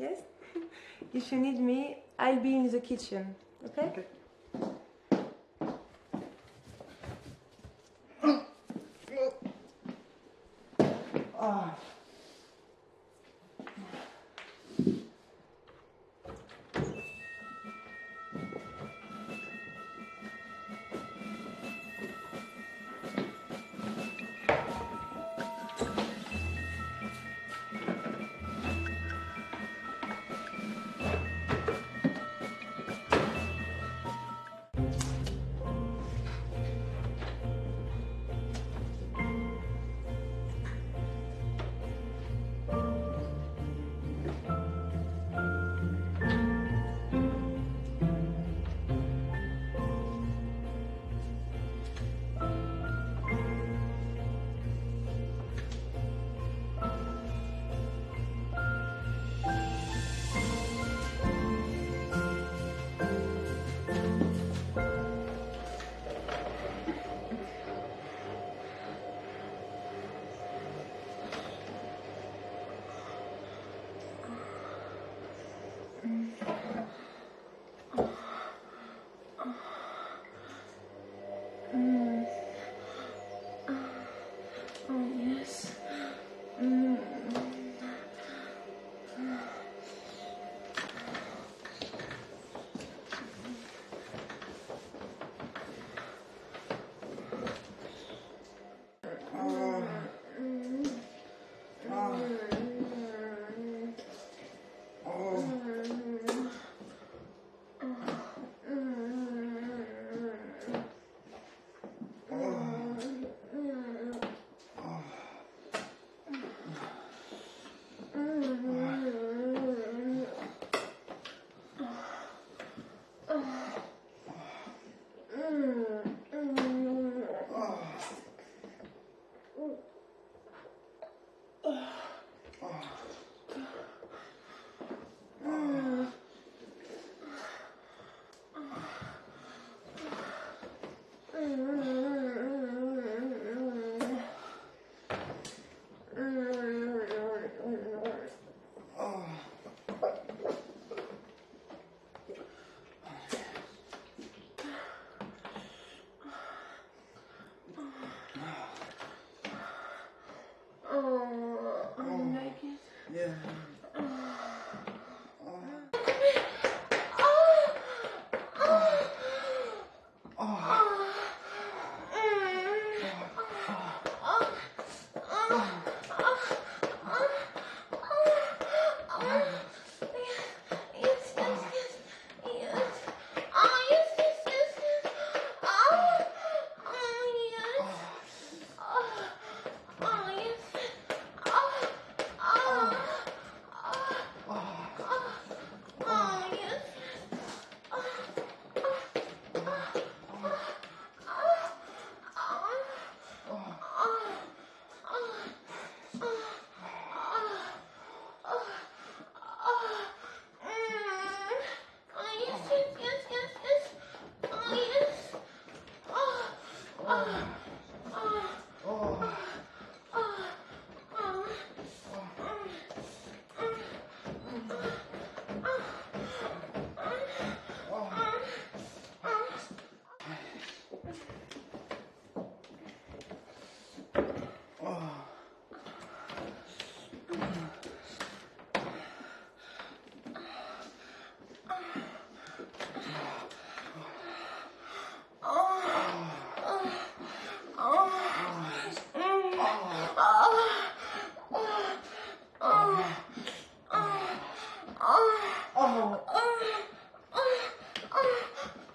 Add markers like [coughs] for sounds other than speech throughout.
Yes? if [laughs] you need me, I'll be in the kitchen. Okay? Okay. Oh, [coughs]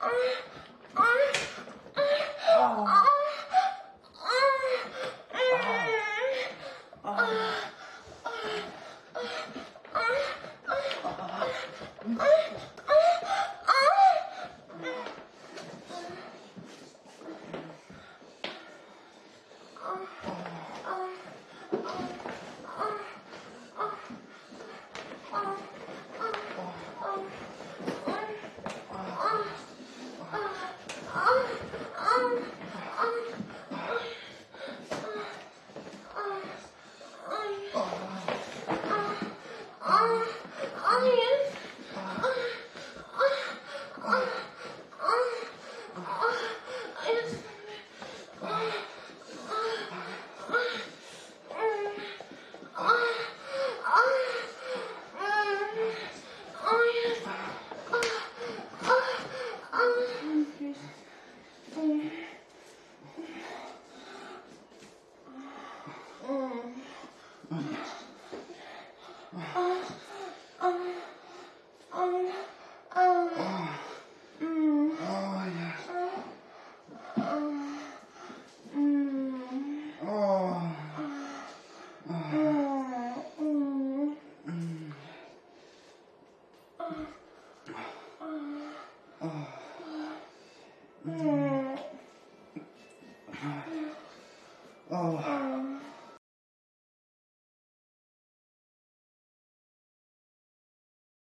Oh! [laughs]